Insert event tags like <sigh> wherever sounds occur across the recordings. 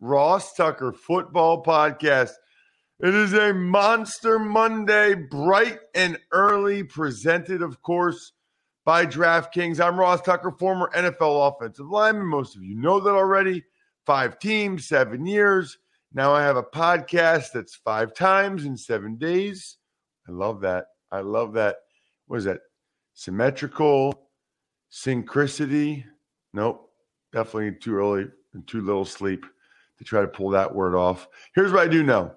Ross Tucker Football Podcast. It is a Monster Monday, bright and early, presented, of course, by DraftKings. I'm Ross Tucker, former NFL offensive lineman. Most of you know that already. Five teams, seven years. Now I have a podcast that's five times in seven days. I love that. I love that. What is that? Symmetrical, synchronicity. Nope. Definitely too early and too little sleep to try to pull that word off. Here's what I do know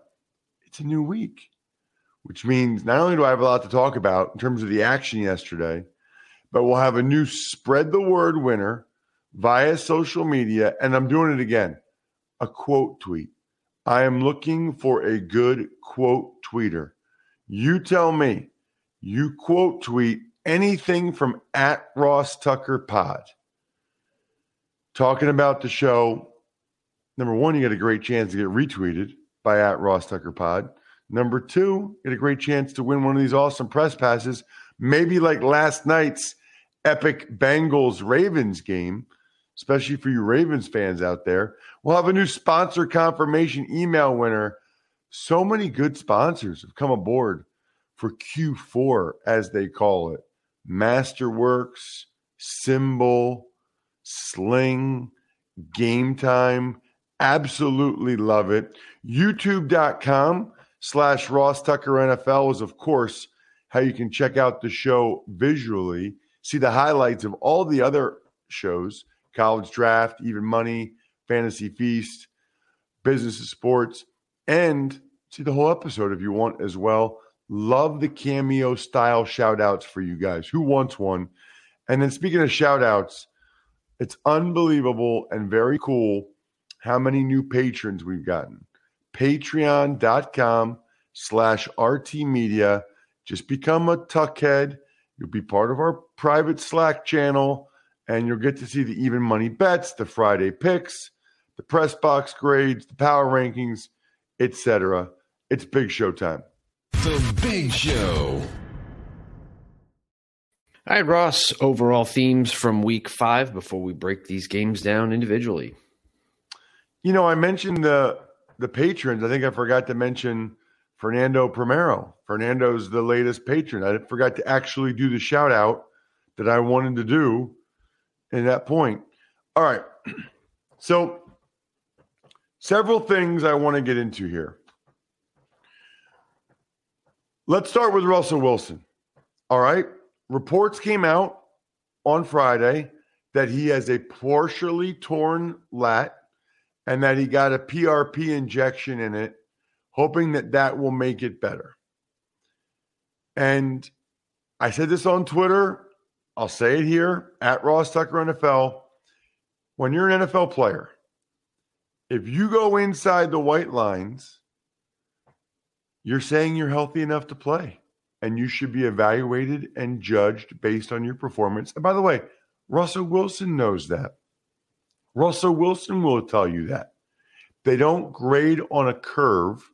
it's a new week, which means not only do I have a lot to talk about in terms of the action yesterday, but we'll have a new spread the word winner via social media. And I'm doing it again a quote tweet. I am looking for a good quote tweeter. You tell me, you quote tweet anything from at Ross Tucker Pod talking about the show. Number one, you get a great chance to get retweeted by at Ross Tucker Pod. Number two, get a great chance to win one of these awesome press passes, maybe like last night's epic Bengals Ravens game, especially for you Ravens fans out there. We'll have a new sponsor confirmation email winner. So many good sponsors have come aboard for Q4, as they call it. Masterworks, Symbol, Sling, Game Time. Absolutely love it. YouTube.com slash Ross Tucker NFL is, of course, how you can check out the show visually, see the highlights of all the other shows college draft, even money, fantasy feast, business and sports, and see the whole episode if you want as well. Love the cameo style shout outs for you guys. Who wants one? And then speaking of shout outs, it's unbelievable and very cool how many new patrons we've gotten. Patreon.com slash RT Media. Just become a tuckhead. You'll be part of our private Slack channel, and you'll get to see the even money bets, the Friday picks, the press box grades, the power rankings, etc. It's big show time. The Big Show. All right, Ross, overall themes from week five before we break these games down individually. You know, I mentioned the the patrons. I think I forgot to mention Fernando Primero. Fernando's the latest patron. I forgot to actually do the shout out that I wanted to do in that point. All right. <clears throat> So, several things I want to get into here. Let's start with Russell Wilson. All right. Reports came out on Friday that he has a partially torn lat and that he got a PRP injection in it, hoping that that will make it better. And I said this on Twitter. I'll say it here at Ross Tucker NFL. When you're an NFL player, if you go inside the white lines, you're saying you're healthy enough to play and you should be evaluated and judged based on your performance. And by the way, Russell Wilson knows that. Russell Wilson will tell you that. They don't grade on a curve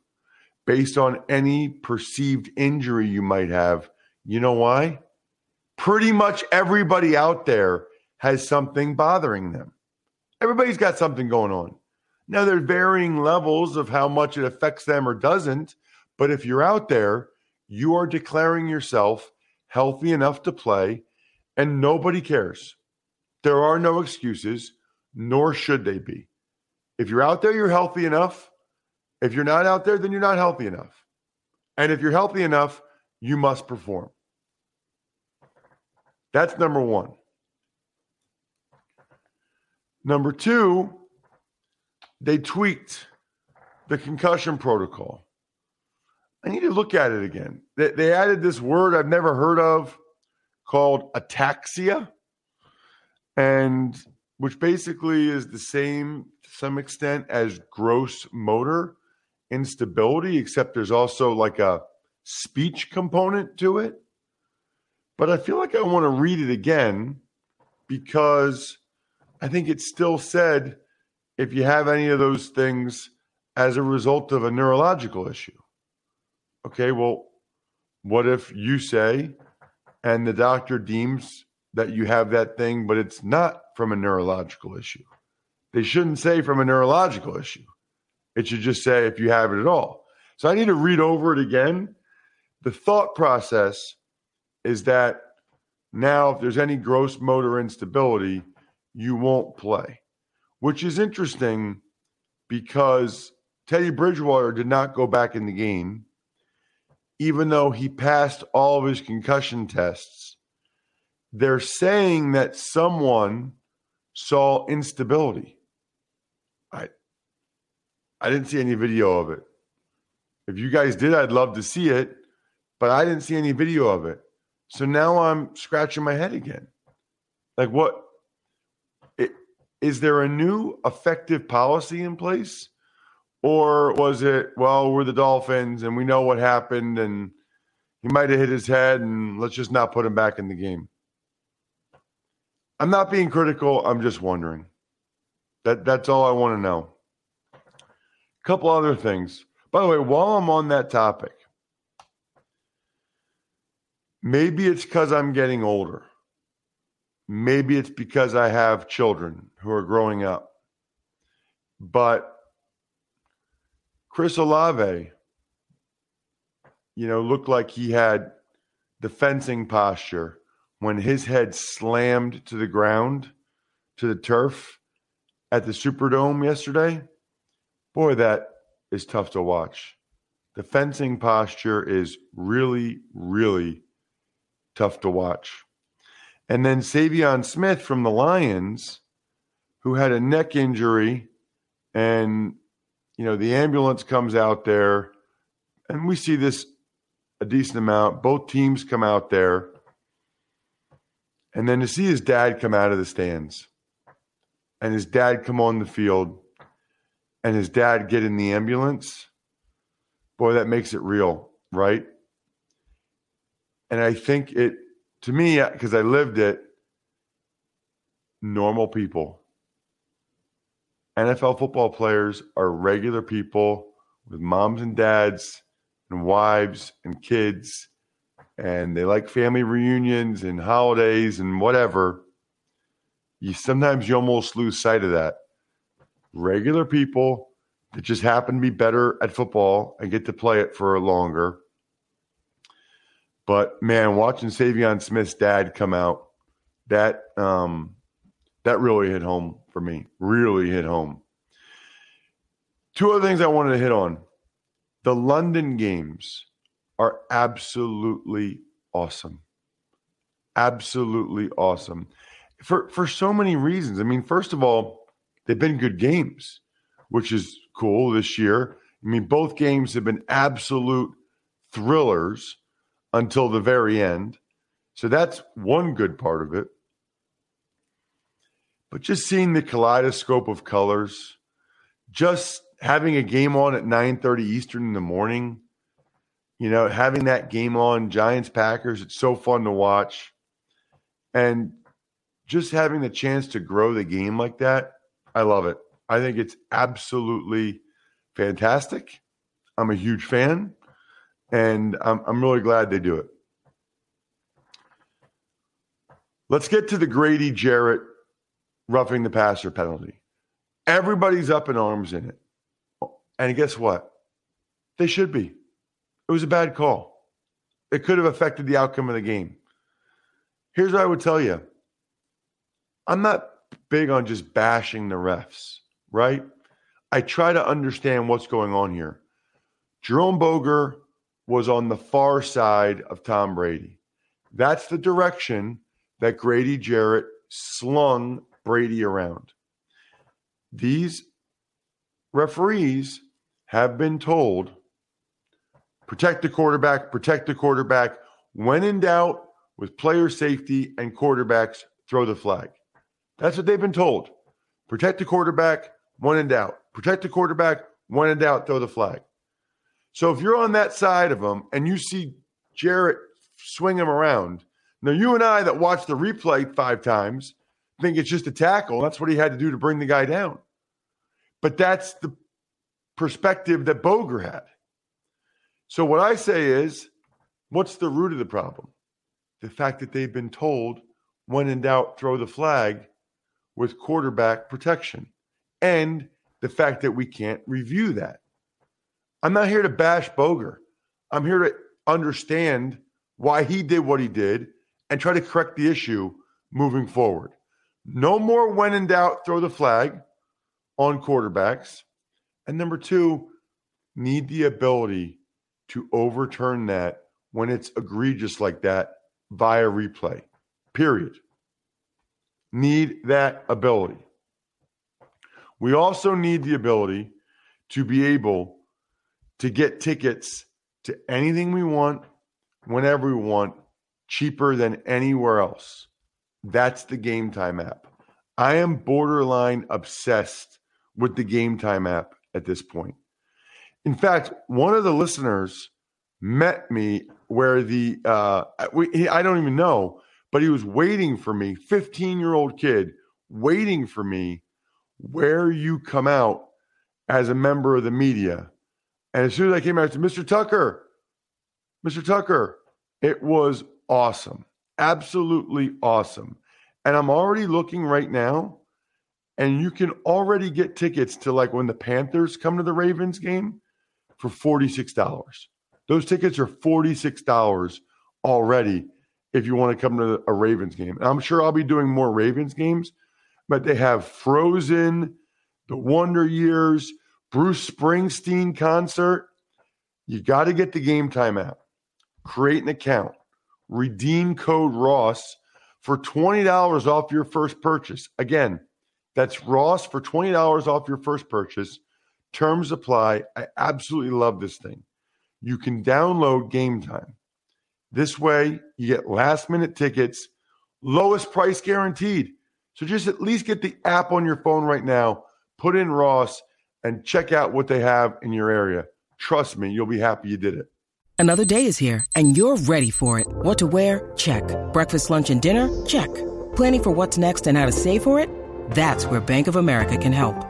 based on any perceived injury you might have. You know why? Pretty much everybody out there has something bothering them. Everybody's got something going on. Now, there are varying levels of how much it affects them or doesn't. But if you're out there, you are declaring yourself healthy enough to play, and nobody cares. There are no excuses, nor should they be. If you're out there, you're healthy enough. If you're not out there, then you're not healthy enough. And if you're healthy enough, you must perform. That's number one. Number two, they tweaked the concussion protocol. I need to look at it again. They, they added this word I've never heard of called ataxia, and which basically is the same to some extent as gross motor instability, except there's also like a speech component to it. But I feel like I want to read it again because I think it still said if you have any of those things as a result of a neurological issue. Okay, well, what if you say and the doctor deems that you have that thing, but it's not from a neurological issue? They shouldn't say from a neurological issue. It should just say if you have it at all. So I need to read over it again. The thought process is that now, if there's any gross motor instability, you won't play, which is interesting because Teddy Bridgewater did not go back in the game even though he passed all of his concussion tests, they're saying that someone saw instability. I I didn't see any video of it. If you guys did, I'd love to see it, but I didn't see any video of it. So now I'm scratching my head again. Like what it, is there a new effective policy in place? Or was it, well, we're the Dolphins and we know what happened and he might have hit his head and let's just not put him back in the game? I'm not being critical. I'm just wondering. That that's all I want to know. A couple other things. By the way, while I'm on that topic, maybe it's because I'm getting older. Maybe it's because I have children who are growing up. But Chris Olave, you know, looked like he had the fencing posture when his head slammed to the ground, to the turf at the Superdome yesterday. Boy, that is tough to watch. The fencing posture is really, really tough to watch. And then Saivion Smith from the Lions, who had a neck injury and you know, the ambulance comes out there, and we see this a decent amount. Both teams come out there. And then to see his dad come out of the stands and his dad come on the field and his dad get in the ambulance, boy, that makes it real, right? And I think it, to me, uh, because I lived it, normal people NFL football players are regular people with moms and dads and wives and kids, and they like family reunions and holidays and whatever. You sometimes you almost lose sight of that. Regular people that just happen to be better at football and get to play it for longer. But man, watching Saivion Smith's dad come out, that um, that really hit home for me. Really hit home. Two other things I wanted to hit on. The London games are absolutely awesome. Absolutely awesome. For for so many reasons. I mean, first of all, they've been good games, which is cool this year. I mean, both games have been absolute thrillers until the very end. So that's one good part of it. But just seeing the kaleidoscope of colors, just having a game on at 9:30 Eastern in the morning, you know, having that game on Giants Packers, it's so fun to watch. And just having the chance to grow the game like that, I love it. I think it's absolutely fantastic. I'm a huge fan, and I'm, I'm really glad they do it. Let's get to the Grady Jarrett roughing the passer penalty. Everybody's up in arms in it. And guess what? They should be. It was a bad call. It could have affected the outcome of the game. Here's what I would tell you I'm not big on just bashing the refs, right? I try to understand what's going on here. Jerome Boger was on the far side of Tom Brady. That's the direction that Grady Jarrett slung Brady around. These referees have been told protect the quarterback, protect the quarterback. When in doubt, with player safety and quarterbacks, throw the flag. That's what they've been told. Protect the quarterback, when in doubt. Protect the quarterback, when in doubt, throw the flag. So if you're on that side of them and you see Jarrett swing him around, now you and I that watched the replay five times think it's just a tackle. That's what he had to do to bring the guy down. But that's the perspective that Boger had. So what I say is, what's the root of the problem? The fact that they've been told, when in doubt, throw the flag with quarterback protection. And the fact that we can't review that. I'm not here to bash Boger. I'm here to understand why he did what he did and try to correct the issue moving forward. No more when in doubt, throw the flag on quarterbacks. And number two, need the ability to overturn that when it's egregious like that via replay. Period. Need that ability. We also need the ability to be able to get tickets to anything we want, whenever we want, cheaper than anywhere else. That's the Game Time app. I am borderline obsessed with the Game Time app at this point. In fact, one of the listeners met me where the uh, we, I don't even know, but he was waiting for me, 15 year old kid, waiting for me where you come out as a member of the media. And as soon as I came out, I said, Mr. Tucker, Mr. Tucker, it was awesome. Absolutely awesome. And I'm already looking right now, and you can already get tickets to like when the Panthers come to the Ravens game for $46. Those tickets are $46 already if you want to come to a Ravens game. And I'm sure I'll be doing more Ravens games but they have Frozen, The Wonder Years, Bruce Springsteen concert. You got to get the Game Time app, create an account, redeem code Ross for $20 off your first purchase. Again, that's Ross for $20 off your first purchase. Terms apply. I absolutely love this thing. You can download Game Time. This way, you get last minute tickets, lowest price guaranteed. So just at least get the app on your phone right now, put in Ross, and check out what they have in your area. Trust me, you'll be happy you did it. Another day is here, and you're ready for it. What to wear? Check. Breakfast, lunch, and dinner? Check. Planning for what's next and how to save for it? That's where Bank of America can help.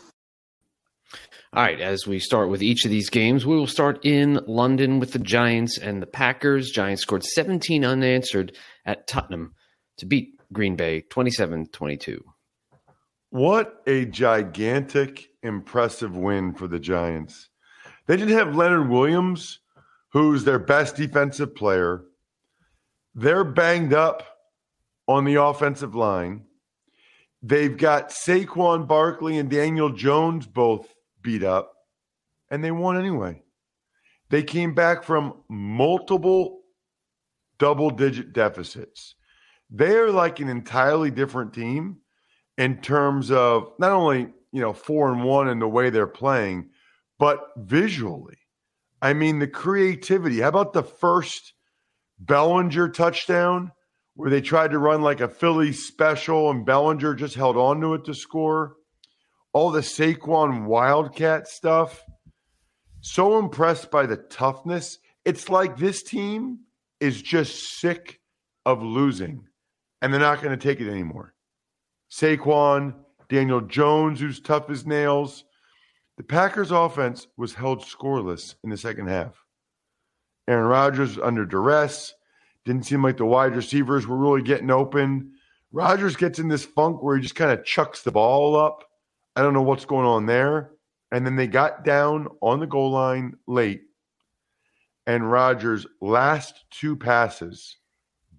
All right, as we start with each of these games, we will start in London with the Giants and the Packers. Giants scored 17 unanswered at Tottenham to beat Green Bay 27 22. What a gigantic, impressive win for the Giants. They didn't have Leonard Williams, who's their best defensive player. They're banged up on the offensive line. They've got Saquon Barkley and Daniel Jones both beat up, and they won anyway. They came back from multiple double digit deficits. They are like an entirely different team in terms of not only you know four and one and the way they're playing, but visually. I mean the creativity. How about the first Bellinger touchdown where they tried to run like a Philly special and Bellinger just held on to it to score? All the Saquon Wildcat stuff. So impressed by the toughness. It's like this team is just sick of losing, and they're not going to take it anymore. Saquon, Daniel Jones, who's tough as nails. The Packers' offense was held scoreless in the second half. Aaron Rodgers under duress. Didn't seem like the wide receivers were really getting open. Rodgers gets in this funk where he just kind of chucks the ball up. I don't know what's going on there. And then they got down on the goal line late. And Rodgers' last two passes,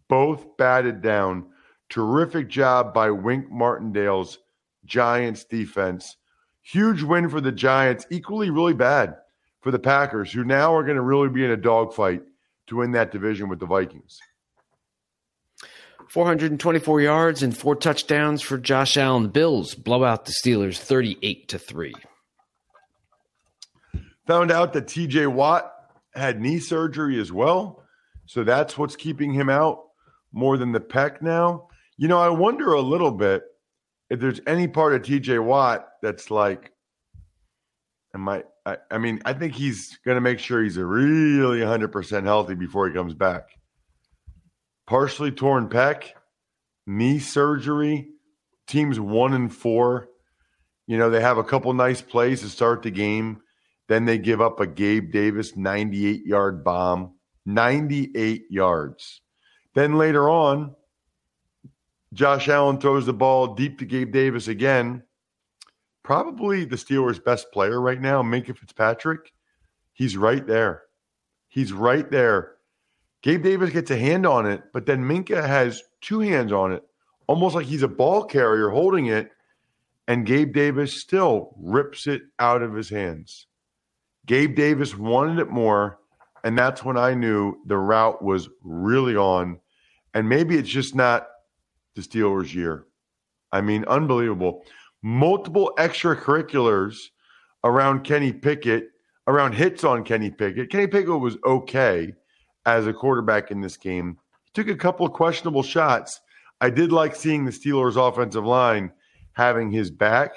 both batted down. Terrific job by Wink Martindale's Giants defense. Huge win for the Giants, equally really bad for the Packers, who now are going to really be in a dogfight to win that division with the Vikings. 424 yards and four touchdowns for Josh Allen. Bills blow out the Steelers 38 to 3. Found out that TJ Watt had knee surgery as well. So that's what's keeping him out more than the pec now. You know, I wonder a little bit if there's any part of TJ Watt that's like, am I, I, I mean, I think he's going to make sure he's really 100% healthy before he comes back. Partially torn pec, knee surgery, teams one and four. You know, they have a couple nice plays to start the game. Then they give up a Gabe Davis 98 yard bomb, 98 yards. Then later on, Josh Allen throws the ball deep to Gabe Davis again. Probably the Steelers' best player right now, Minkah Fitzpatrick. He's right there. He's right there. Gabe Davis gets a hand on it, but then Minkah has two hands on it, almost like he's a ball carrier holding it. And Gabe Davis still rips it out of his hands. Gabe Davis wanted it more. And that's when I knew the route was really on. And maybe it's just not the Steelers' year. I mean, unbelievable. Multiple extracurriculars around Kenny Pickett, around hits on Kenny Pickett. Kenny Pickett was okay as a quarterback in this game. He took a couple of questionable shots. I did like seeing the Steelers' offensive line having his back,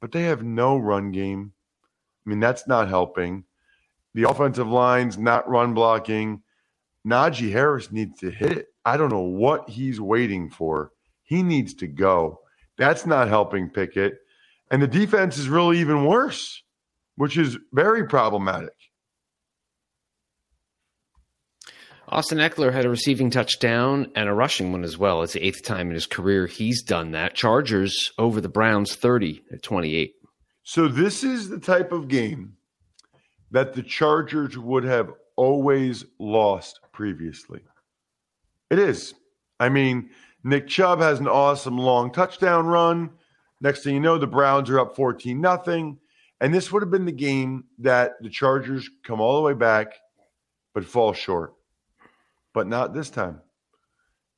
but they have no run game. I mean, that's not helping. The offensive line's not run blocking. Najee Harris needs to hit. I don't know what he's waiting for. He needs to go. That's not helping Pickett. And the defense is really even worse, which is very problematic. Austin Ekeler had a receiving touchdown and a rushing one as well. It's the eighth time in his career he's done that. Chargers over the Browns 30 at 28. So this is the type of game that the Chargers would have always lost previously. It is. I mean, Nick Chubb has an awesome long touchdown run. Next thing you know, the Browns are up 14 nothing. And this would have been the game that the Chargers come all the way back, but fall short. But not this time.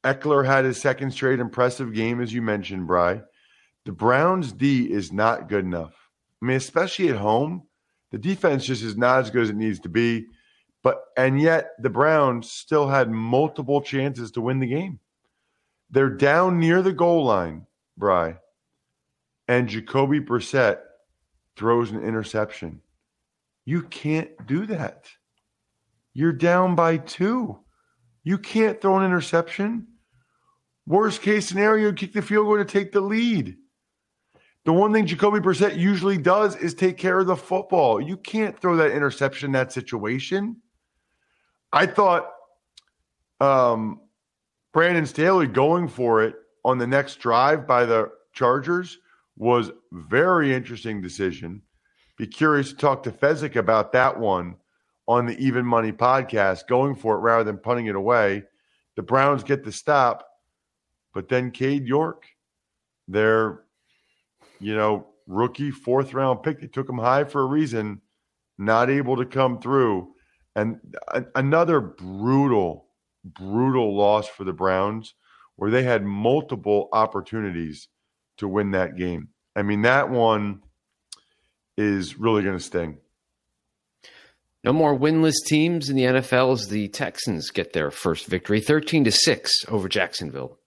Ekeler had his second straight impressive game, as you mentioned, Bry. The Browns' D is not good enough. I mean, especially at home, the defense just is not as good as it needs to be. But and yet the Browns still had multiple chances to win the game. They're down near the goal line, Bry, and Jacoby Brissett throws an interception. You can't do that. You're down by two. You can't throw an interception. Worst case scenario, kick the field goal to take the lead. The one thing Jacoby Brissett usually does is take care of the football. You can't throw that interception in that situation. I thought um, Brandon Staley going for it on the next drive by the Chargers was very interesting decision. Be curious to talk to Fezzik about that one on the Even Money podcast, going for it rather than punting it away. The Browns get the stop, but then Cade York, their, you know, rookie fourth round pick, they took him high for a reason, not able to come through. And a- another brutal, brutal loss for the Browns where they had multiple opportunities to win that game. I mean, that one is really going to sting. No more winless teams in the NFL as the Texans get their first victory, 13 to 6 over Jacksonville.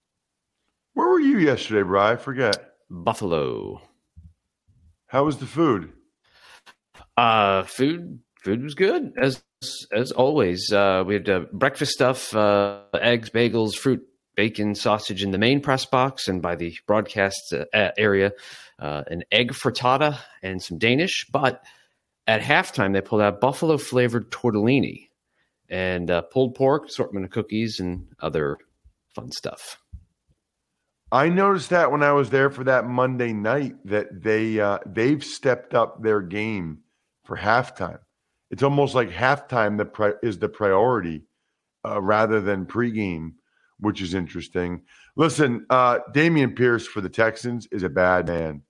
Where were you yesterday, Bry? I forget. Buffalo. How was the food? Uh food food was good as as always, uh, we had uh, breakfast stuff: uh, eggs, bagels, fruit, bacon, sausage in the main press box, and by the broadcast uh, area, uh, an egg frittata and some Danish. But at halftime, they pulled out buffalo flavored tortellini and uh, pulled pork, assortment of cookies, and other fun stuff. I noticed that when I was there for that Monday night that they uh, they've stepped up their game for halftime. It's almost like halftime the pri- is the priority uh, rather than pregame, which is interesting. Listen, uh, Dameon Pierce for the Texans is a bad man.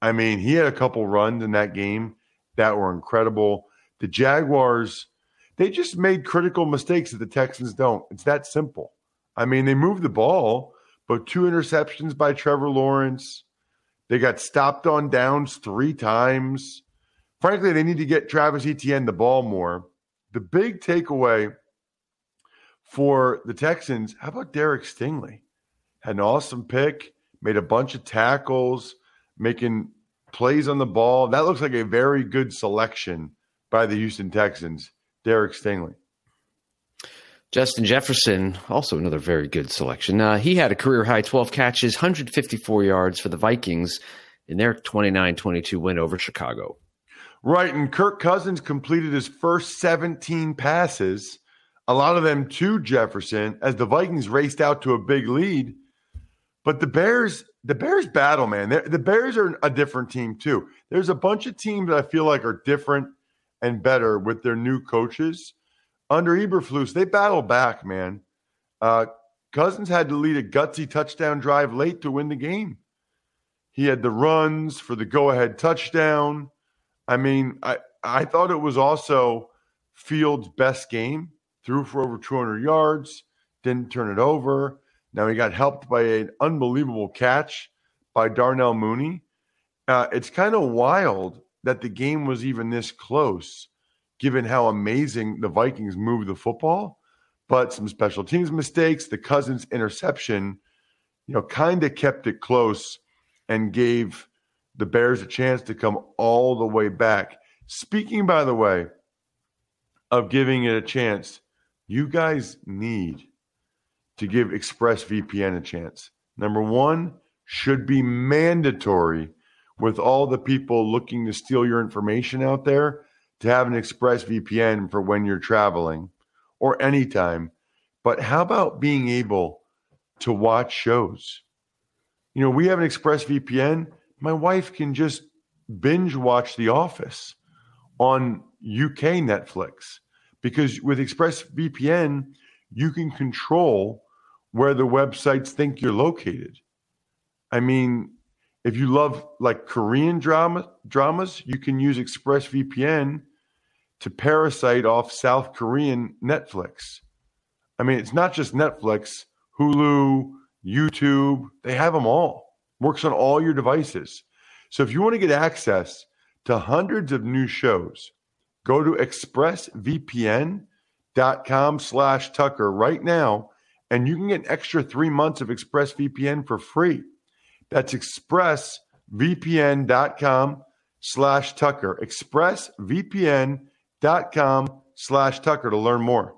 I mean, he had a couple runs in that game that were incredible. The Jaguars, they just made critical mistakes that the Texans don't. It's that simple. I mean, they moved the ball, but two interceptions by Trevor Lawrence. They got stopped on downs three times. Frankly, they need to get Travis Etienne the ball more. The big takeaway for the Texans, how about Derek Stingley? Had an awesome pick, made a bunch of tackles, making plays on the ball. That looks like a very good selection by the Houston Texans, Derek Stingley. Justin Jefferson, also another very good selection. Uh, he had a career high 12 catches, 154 yards for the Vikings in their 29 22 win over Chicago. Right. And Kirk Cousins completed his first 17 passes, a lot of them to Jefferson, as the Vikings raced out to a big lead. But the Bears, the Bears battle, man. They're, the Bears are a different team too. There's a bunch of teams that I feel like are different and better with their new coaches. Under Eberflus, they battle back, man. Uh, Cousins had to lead a gutsy touchdown drive late to win the game. He had the runs for the go-ahead touchdown. I mean, I I thought it was also Fields' best game. Threw for over 200 yards, didn't turn it over. Now he got helped by an unbelievable catch by Darnell Mooney. Uh, it's kind of wild that the game was even this close, given how amazing the Vikings moved the football. But some special teams mistakes, the Cousins interception, you know, kind of kept it close and gave the Bears a chance to come all the way back. Speaking, by the way, of giving it a chance, you guys need to give ExpressVPN a chance. Number one, should be mandatory with all the people looking to steal your information out there to have an ExpressVPN for when you're traveling or anytime. But how about being able to watch shows? You know, we have an ExpressVPN. My wife can just binge watch The Office on UK Netflix because with ExpressVPN, you can control where the websites think you're located. I mean, if you love like Korean drama dramas, you can use ExpressVPN to parasite off South Korean Netflix. I mean, it's not just Netflix, Hulu, YouTube, they have them all. Works on all your devices. So if you want to get access to hundreds of new shows, go to expressvpn.com slash Tucker right now and you can get an extra three months of ExpressVPN for free. That's expressvpn.com slash Tucker. Expressvpn.com slash Tucker to learn more.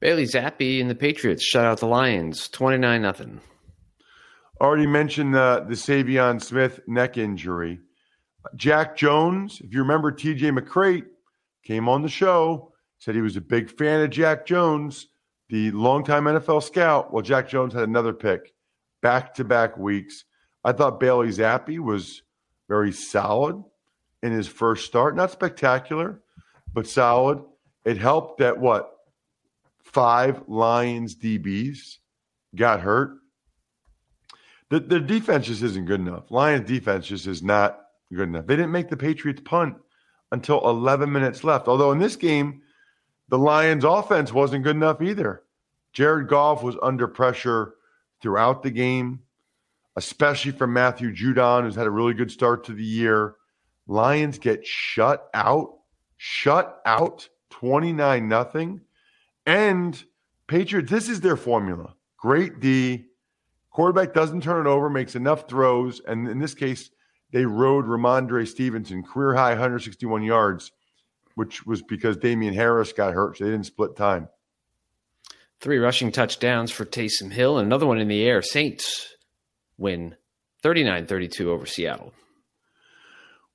Bailey Zappe and the Patriots shut out the Lions 29 nothing. Already mentioned the, the Saivion Smith neck injury. Jack Jones, if you remember, TJ McCreight came on the show, said he was a big fan of Jack Jones, the longtime NFL scout. Well, Jack Jones had another pick back to back weeks. I thought Bailey Zappe was very solid in his first start. Not spectacular, but solid. It helped that what? Five Lions DBs got hurt. The, the defense just isn't good enough. Lions defense just is not good enough. They didn't make the Patriots punt until 11 minutes left. Although in this game, the Lions' offense wasn't good enough either. Jared Goff was under pressure throughout the game, especially from Matthew Judon, who's had a really good start to the year. Lions get shut out, shut out 29 nothing. And Patriots, this is their formula. Great D. Quarterback doesn't turn it over, makes enough throws. And in this case, they rode Rhamondre Stevenson, career high 161 yards, which was because Damien Harris got hurt. So they didn't split time. Three rushing touchdowns for Taysom Hill and another one in the air. Saints win 39 32 over Seattle.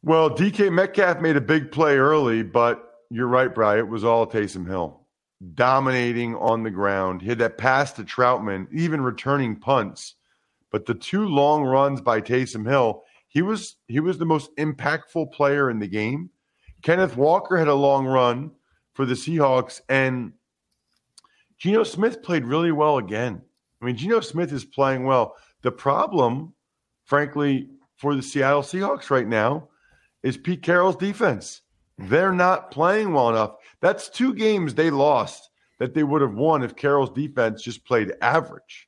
Well, DK Metcalf made a big play early, but you're right, Brian. It was all Taysom Hill dominating on the ground. He had that pass to Trautman, even returning punts. But the two long runs by Taysom Hill, he was he was the most impactful player in the game. Kenneth Walker had a long run for the Seahawks, and Geno Smith played really well again. I mean, Geno Smith is playing well. The problem, frankly, for the Seattle Seahawks right now is Pete Carroll's defense. They're not playing well enough. That's two games they lost that they would have won if Carroll's defense just played average.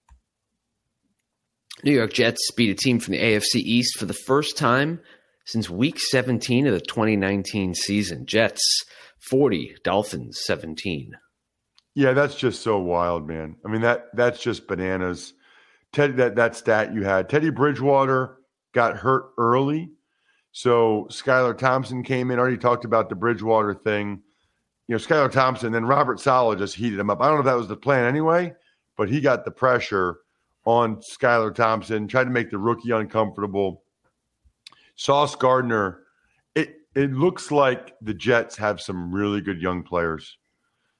New York Jets beat a team from the AFC East for the first time since week 17 of the 2019 season. Jets 40, Dolphins 17. Yeah, that's just so wild, man. I mean that that's just bananas. Teddy, that that stat you had. Teddy Bridgewater got hurt early, so Skylar Thompson came in. Already talked about the Bridgewater thing. You know, Skylar Thompson, then Robert Saleh just heated him up. I don't know if that was the plan anyway, but he got the pressure on Skylar Thompson, tried to make the rookie uncomfortable. Sauce Gardner, it it looks like the Jets have some really good young players.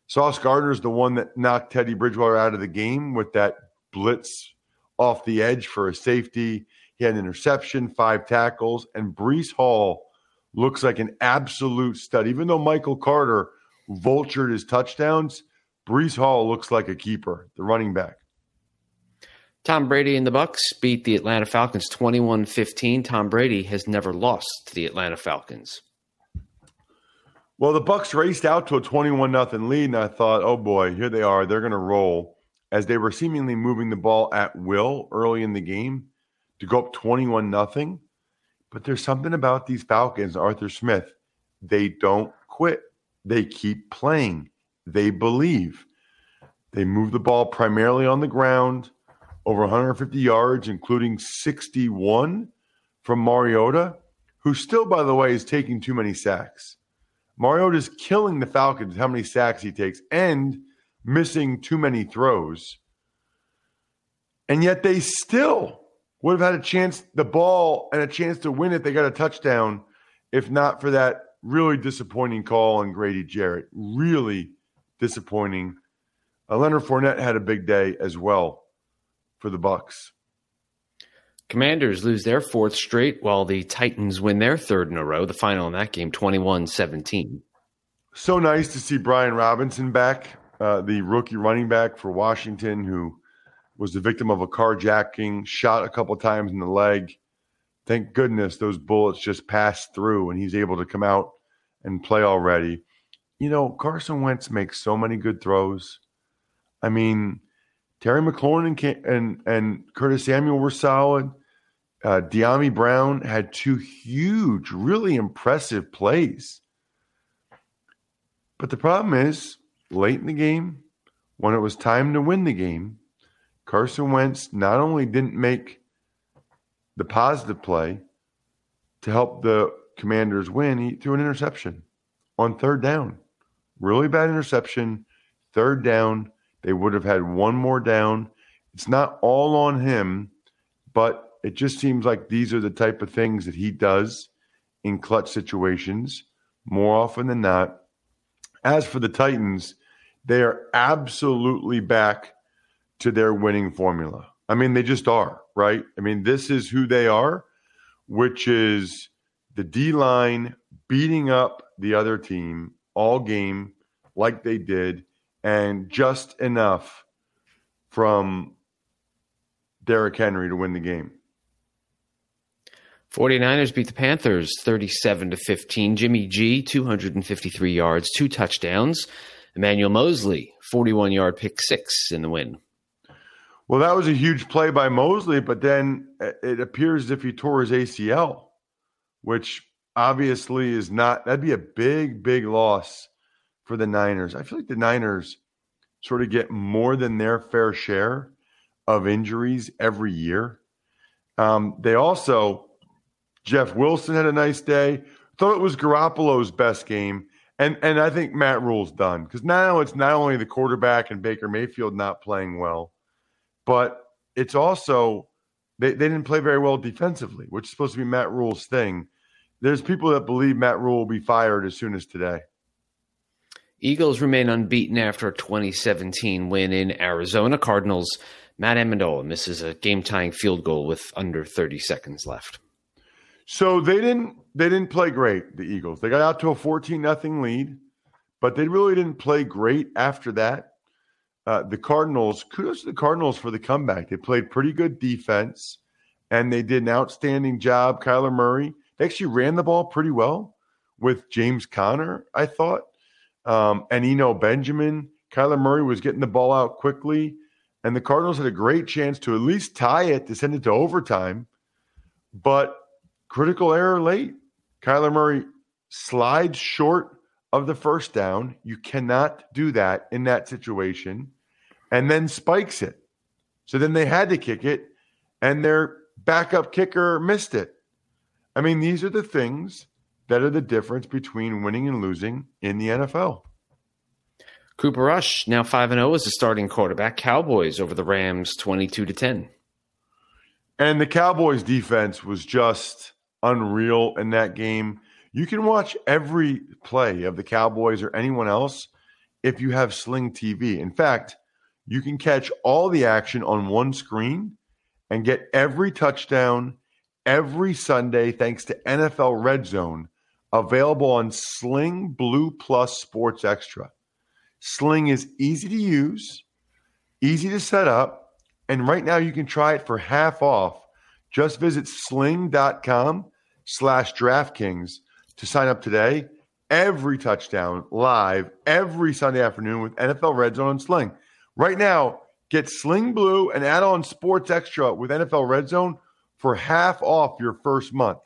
Sauce Gardner is the one that knocked Teddy Bridgewater out of the game with that blitz off the edge for a safety. He had an interception, five tackles, and Breece Hall looks like an absolute stud. Even though Michael Carter vultured his touchdowns, Breece Hall looks like a keeper, the running back. Tom Brady and the Bucs beat the Atlanta Falcons 21-15. Tom Brady has never lost to the Atlanta Falcons. Well, the Bucs raced out to a 21 nothing lead, and I thought, oh boy, here they are. They're going to roll as they were seemingly moving the ball at will early in the game to go up 21 nothing. But there's something about these Falcons, Arthur Smith. They don't quit. They keep playing. They believe. They move the ball primarily on the ground, over 150 yards, including 61 from Mariota, who still, by the way, is taking too many sacks. Mariota is killing the Falcons, how many sacks he takes, and missing too many throws. And yet they still would have had a chance, the ball, and a chance to win it. They got a touchdown, if not for that really disappointing call on Grady Jarrett. Really disappointing. Uh, Leonard Fournette had a big day as well for the Bucs. Commanders lose their fourth straight while the Titans win their third in a row. The final in that game, 21 17. So nice to see Brian Robinson back, uh, the rookie running back for Washington, who was the victim of a carjacking, shot a couple times in the leg. Thank goodness those bullets just passed through and he's able to come out and play already. You know, Carson Wentz makes so many good throws. I mean, Terry McLaurin and, and, and Curtis Samuel were solid. Uh, Dyami Brown had two huge, really impressive plays. But the problem is, late in the game, when it was time to win the game, Carson Wentz not only didn't make the positive play to help the Commanders win, he threw an interception on third down. Really bad interception. Third down. They would have had one more down. It's not all on him, but it just seems like these are the type of things that he does in clutch situations more often than not. As for the Titans, they are absolutely back to their winning formula. I mean, they just are, right? I mean, this is who they are, which is the D line beating up the other team all game like they did, and just enough from Derrick Henry to win the game. 49ers beat the Panthers 37 to 15. Jimmy G, 253 yards, two touchdowns. Emmanuel Moseley, 41 yard pick six in the win. Well, that was a huge play by Moseley, but then it appears as if he tore his ACL, which obviously is not, that'd be a big, big loss for the Niners. I feel like the Niners sort of get more than their fair share of injuries every year. Um, they also, Jeff Wilson had a nice day. Thought it was Garoppolo's best game. And and I think Matt Rhule's done because now it's not only the quarterback and Baker Mayfield not playing well, but it's also they, they didn't play very well defensively, which is supposed to be Matt Rhule's thing. There's people that believe Matt Rhule will be fired as soon as today. Eagles remain unbeaten after a 2017 win in Arizona. Cardinals Matt Ammendola misses a game-tying field goal with under 30 seconds left. So they didn't they didn't play great, the Eagles. They got out to a 14 nothing lead, but they really didn't play great after that. Uh, the Cardinals, kudos to the Cardinals for the comeback. They played pretty good defense and they did an outstanding job. Kyler Murray, they actually ran the ball pretty well with James Conner, I thought. Um, and Eno Benjamin. Kyler Murray was getting the ball out quickly. And the Cardinals had a great chance to at least tie it to send it to overtime. But critical error late. Kyler Murray slides short of the first down. You cannot do that in that situation. And then spikes it. So then they had to kick it, and their backup kicker missed it. I mean, these are the things that are the difference between winning and losing in the NFL. Cooper Rush now 5 and 0 as the starting quarterback. Cowboys over the Rams 22 to 10. And the Cowboys defense was just unreal in that game. You can watch every play of the Cowboys or anyone else if you have Sling TV. In fact, you can catch all the action on one screen and get every touchdown every Sunday thanks to NFL Red Zone available on Sling Blue Plus Sports Extra. Sling is easy to use, easy to set up, and right now you can try it for half off. Just visit sling.com slash DraftKings to sign up today. Every touchdown live every Sunday afternoon with NFL Red Zone on Sling. Right now, get Sling Blue and add on Sports Extra with NFL Red Zone for half off your first month.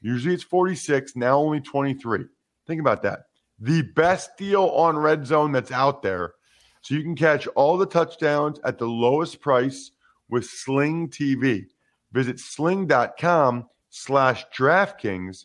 Usually it's 46, now only 23. Think about that the best deal on red zone that's out there. So you can catch all the touchdowns at the lowest price with Sling TV. Visit sling.com slash DraftKings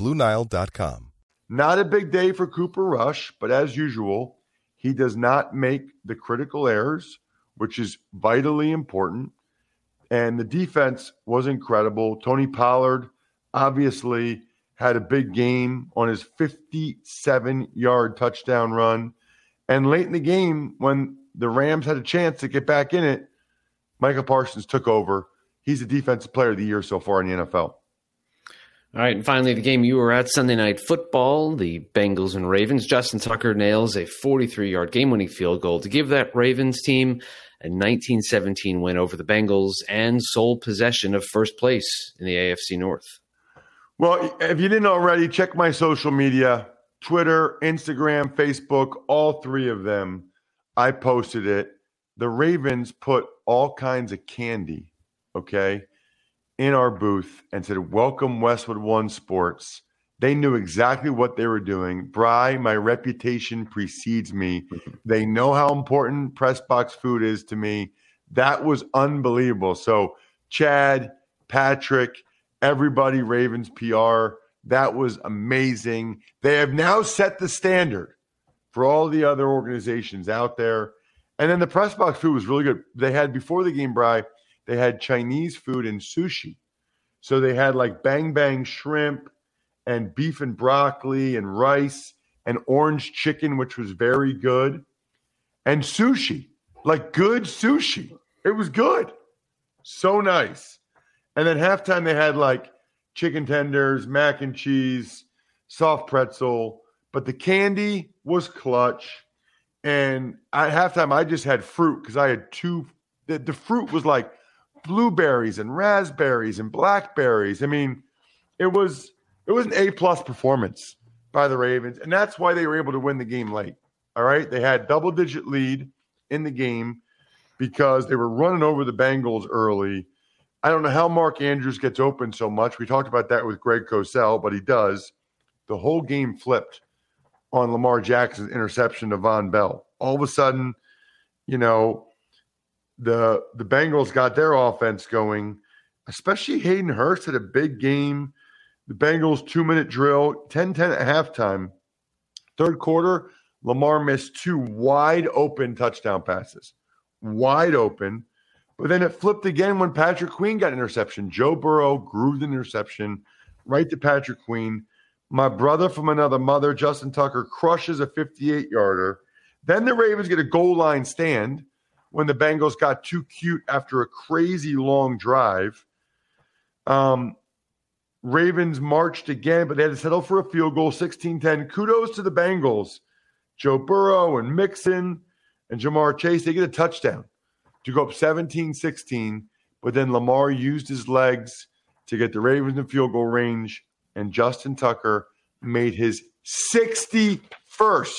BlueNile.com. Not a big day for Cooper Rush, but as usual, he does not make the critical errors which is vitally important. And the defense was incredible. Tony Pollard obviously had a big game on his 57 yard touchdown run. And late in the game, when the Rams had a chance to get back in it, Micah Parsons took over. He's the defensive player of the year so far in the NFL. All right, and finally, the game you were at Sunday Night Football, the Bengals and Ravens. Justin Tucker nails a 43 yard game winning field goal to give that Ravens team a 1917 win over the Bengals and sole possession of first place in the AFC North. Well, if you didn't already, check my social media Twitter, Instagram, Facebook, all three of them. I posted it. The Ravens put all kinds of candy, okay, in our booth and said, Welcome, Westwood One Sports. They knew exactly what they were doing. Bry, my reputation precedes me. They know how important press box food is to me. That was unbelievable. So, Chad, Patrick, everybody, Ravens PR, that was amazing. They have now set the standard for all the other organizations out there. And then the press box food was really good. They had before the game, Bry, they had Chinese food and sushi. So they had like bang bang shrimp and beef and broccoli and rice and orange chicken, which was very good, and sushi, like good sushi. It was good. So nice. And then halftime, they had like chicken tenders, mac and cheese, soft pretzel, but the candy was clutch. And at halftime, I just had fruit because I had two. The, the fruit was like blueberries and raspberries and blackberries. I mean, it was it was an A plus performance by the Ravens, and that's why they were able to win the game late. All right, they had double digit lead in the game because they were running over the Bengals early. I don't know how Mark Andrews gets open so much. We talked about that with Greg Cosell, but he does. The whole game flipped on Lamar Jackson's interception to Vonn Bell. All of a sudden, you know, the the Bengals got their offense going, especially Hayden Hurst had a big game. The Bengals two minute drill, 10 10 at halftime. Third quarter, Lamar missed two wide open touchdown passes. Wide open. But then it flipped again when Patrick Queen got interception. Joe Burrow the interception right to Patrick Queen. My brother from another mother, Justin Tucker, crushes a 58 yarder. Then the Ravens get a goal line stand when the Bengals got too cute after a crazy long drive. Um, Ravens marched again, but they had to settle for a field goal, 16 10. Kudos to the Bengals. Joe Burrow and Mixon and Ja'Marr Chase, they get a touchdown to go up 17 16. But then Lamar used his legs to get the Ravens in field goal range, and Justin Tucker made his 61st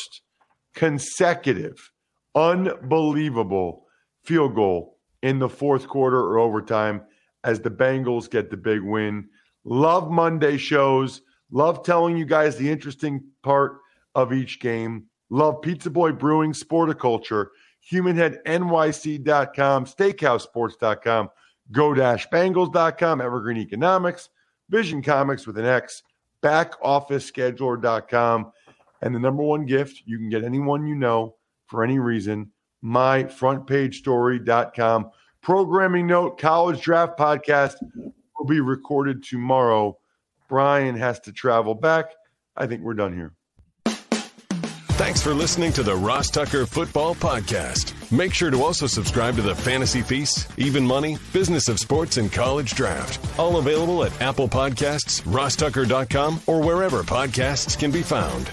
consecutive, unbelievable field goal in the fourth quarter or overtime as the Bengals get the big win. Love Monday shows. Love telling you guys the interesting part of each game. Love Pizza Boy Brewing, Sporticulture, HumanHeadNYC.com, SteakhouseSports.com, Go-Bengals.com, Evergreen Economics, Vision Comics with an X, BackOfficeScheduler.com, and the number one gift you can get anyone you know for any reason, MyFrontPageStory.com. Programming note: College Draft Podcast will be recorded tomorrow. Brian has to travel back. I think we're done here. Thanks for listening to the Ross Tucker Football Podcast. Make sure to also subscribe to the Fantasy Feast, Even Money, Business of Sports, and College Draft. All available at Apple Podcasts, rosstucker.com, or wherever podcasts can be found.